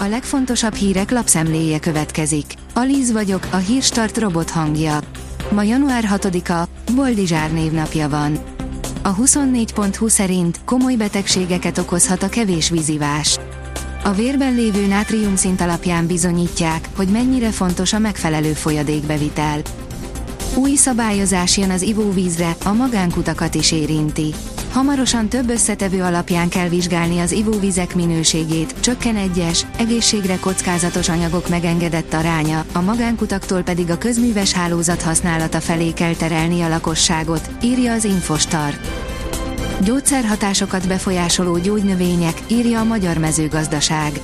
A legfontosabb hírek lapszemléje következik. Alíz vagyok, a hírstart robot hangja. Ma január 6-a, Boldizsár névnapja van. A 24.20 szerint komoly betegségeket okozhat a kevés vízivás. A vérben lévő nátriumszint alapján bizonyítják, hogy mennyire fontos a megfelelő folyadékbevitel. Új szabályozás jön az ivóvízre, a magánkutakat is érinti. Hamarosan több összetevő alapján kell vizsgálni az ivóvizek minőségét, csökken egyes, egészségre kockázatos anyagok megengedett aránya, a magánkutaktól pedig a közműves hálózat használata felé kell terelni a lakosságot, írja az Infostar. Gyógyszerhatásokat befolyásoló gyógynövények, írja a Magyar Mezőgazdaság.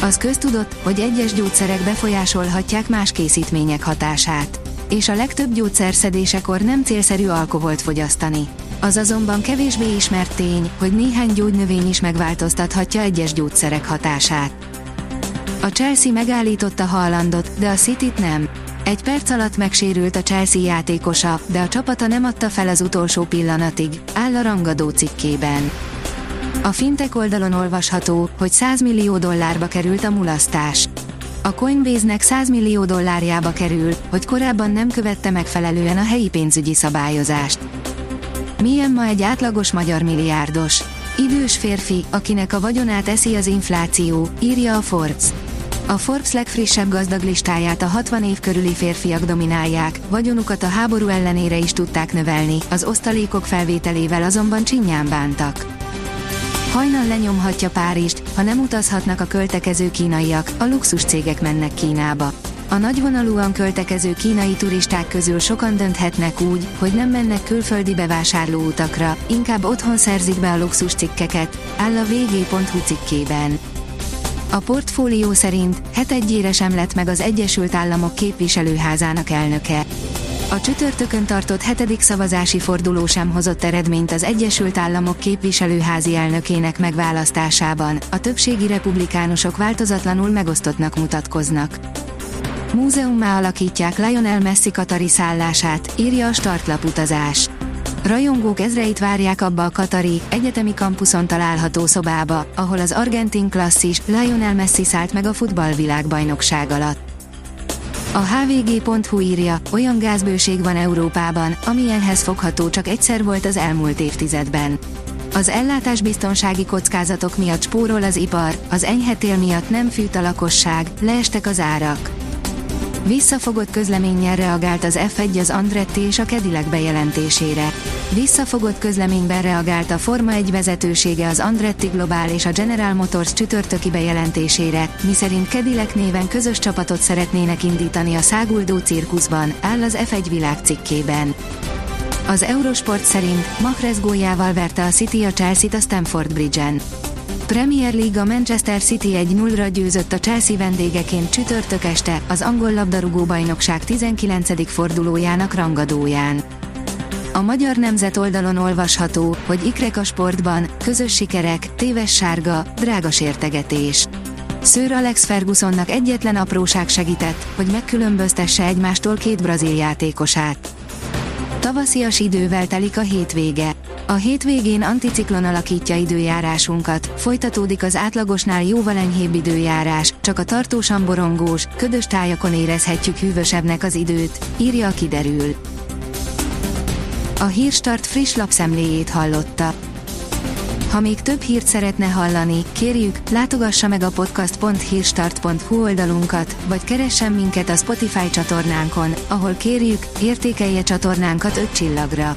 Az köztudott, hogy egyes gyógyszerek befolyásolhatják más készítmények hatását. És a legtöbb gyógyszerszedésekor nem célszerű alkoholt fogyasztani. Az azonban kevésbé ismert tény, hogy néhány gyógynövény is megváltoztathatja egyes gyógyszerek hatását. A Chelsea megállította Haalandot, de a City-t nem. Egy perc alatt megsérült a Chelsea játékosa, de a csapata nem adta fel az utolsó pillanatig, áll a rangadó cikkében. A fintek oldalon olvasható, hogy 100 millió dollárba került a mulasztás. A Coinbase-nek 100 millió dollárjába kerül, hogy korábban nem követte megfelelően a helyi pénzügyi szabályozást. Milyen ma egy átlagos magyar milliárdos? Idős férfi, akinek a vagyonát eszi az infláció, írja a Forbes. A Forbes legfrissebb gazdag listáját a 60 év körüli férfiak dominálják, vagyonukat a háború ellenére is tudták növelni, az osztalékok felvételével azonban csinyán bántak. Hajnal lenyomhatja Párizst, ha nem utazhatnak a költekező kínaiak, a luxus cégek mennek Kínába. A nagyvonalúan költekező kínai turisták közül sokan dönthetnek úgy, hogy nem mennek külföldi bevásárlóutakra, inkább otthon szerzik be a luxus cikkeket, áll a vg.hu cikkében. A portfólió szerint egyére sem lett meg az Egyesült Államok képviselőházának elnöke. A csütörtökön tartott hetedik szavazási forduló sem hozott eredményt az Egyesült Államok képviselőházi elnökének megválasztásában, a többségi republikánusok változatlanul megosztottnak mutatkoznak. Múzeummá alakítják Lionel Messi katari szállását, írja a startlap utazás. Rajongók ezreit várják abba a Katari, egyetemi kampuszon található szobába, ahol az argentin klasszis Lionel Messi szállt meg a futballvilágbajnokság alatt. A hvg.hu írja, olyan gázbőség van Európában, amilyenhez fogható csak egyszer volt az elmúlt évtizedben. Az ellátásbiztonsági kockázatok miatt spórol az ipar, az enyhetél miatt nem fűt a lakosság, leestek az árak. Visszafogott közleménnyel reagált az F1 az Andretti és a Cadillac bejelentésére. Visszafogott közleményben reagált a Forma 1 vezetősége az Andretti Global és a General Motors csütörtöki bejelentésére, miszerint Cadillac néven közös csapatot szeretnének indítani a száguldó cirkuszban, áll az F1 világ cikkében. Az Eurosport szerint Mahrez góljával verte a City a Chelsea-t a Stamford Bridge-en. Premier League a Manchester City 1-0-ra győzött a Chelsea vendégeként csütörtök este, az angol labdarúgó bajnokság 19. fordulójának rangadóján. A Magyar Nemzet oldalon olvasható, hogy ikrek a sportban, közös sikerek, téves sárga, drága sértegetés. Sir Alex Fergusonnak egyetlen apróság segített, hogy megkülönböztesse egymástól két brazil játékosát. Tavaszias idővel telik a hétvége. A hétvégén anticiklon alakítja időjárásunkat, folytatódik az átlagosnál jóval enyhébb időjárás, csak a tartósan borongós, ködös tájakon érezhetjük hűvösebbnek az időt, írja a kiderül. A Hírstart friss lapszemléjét hallotta. Ha még több hírt szeretne hallani, kérjük, látogassa meg a podcast.hírstart.hu oldalunkat, vagy keressen minket a Spotify csatornánkon, ahol kérjük, értékelje csatornánkat 5 csillagra.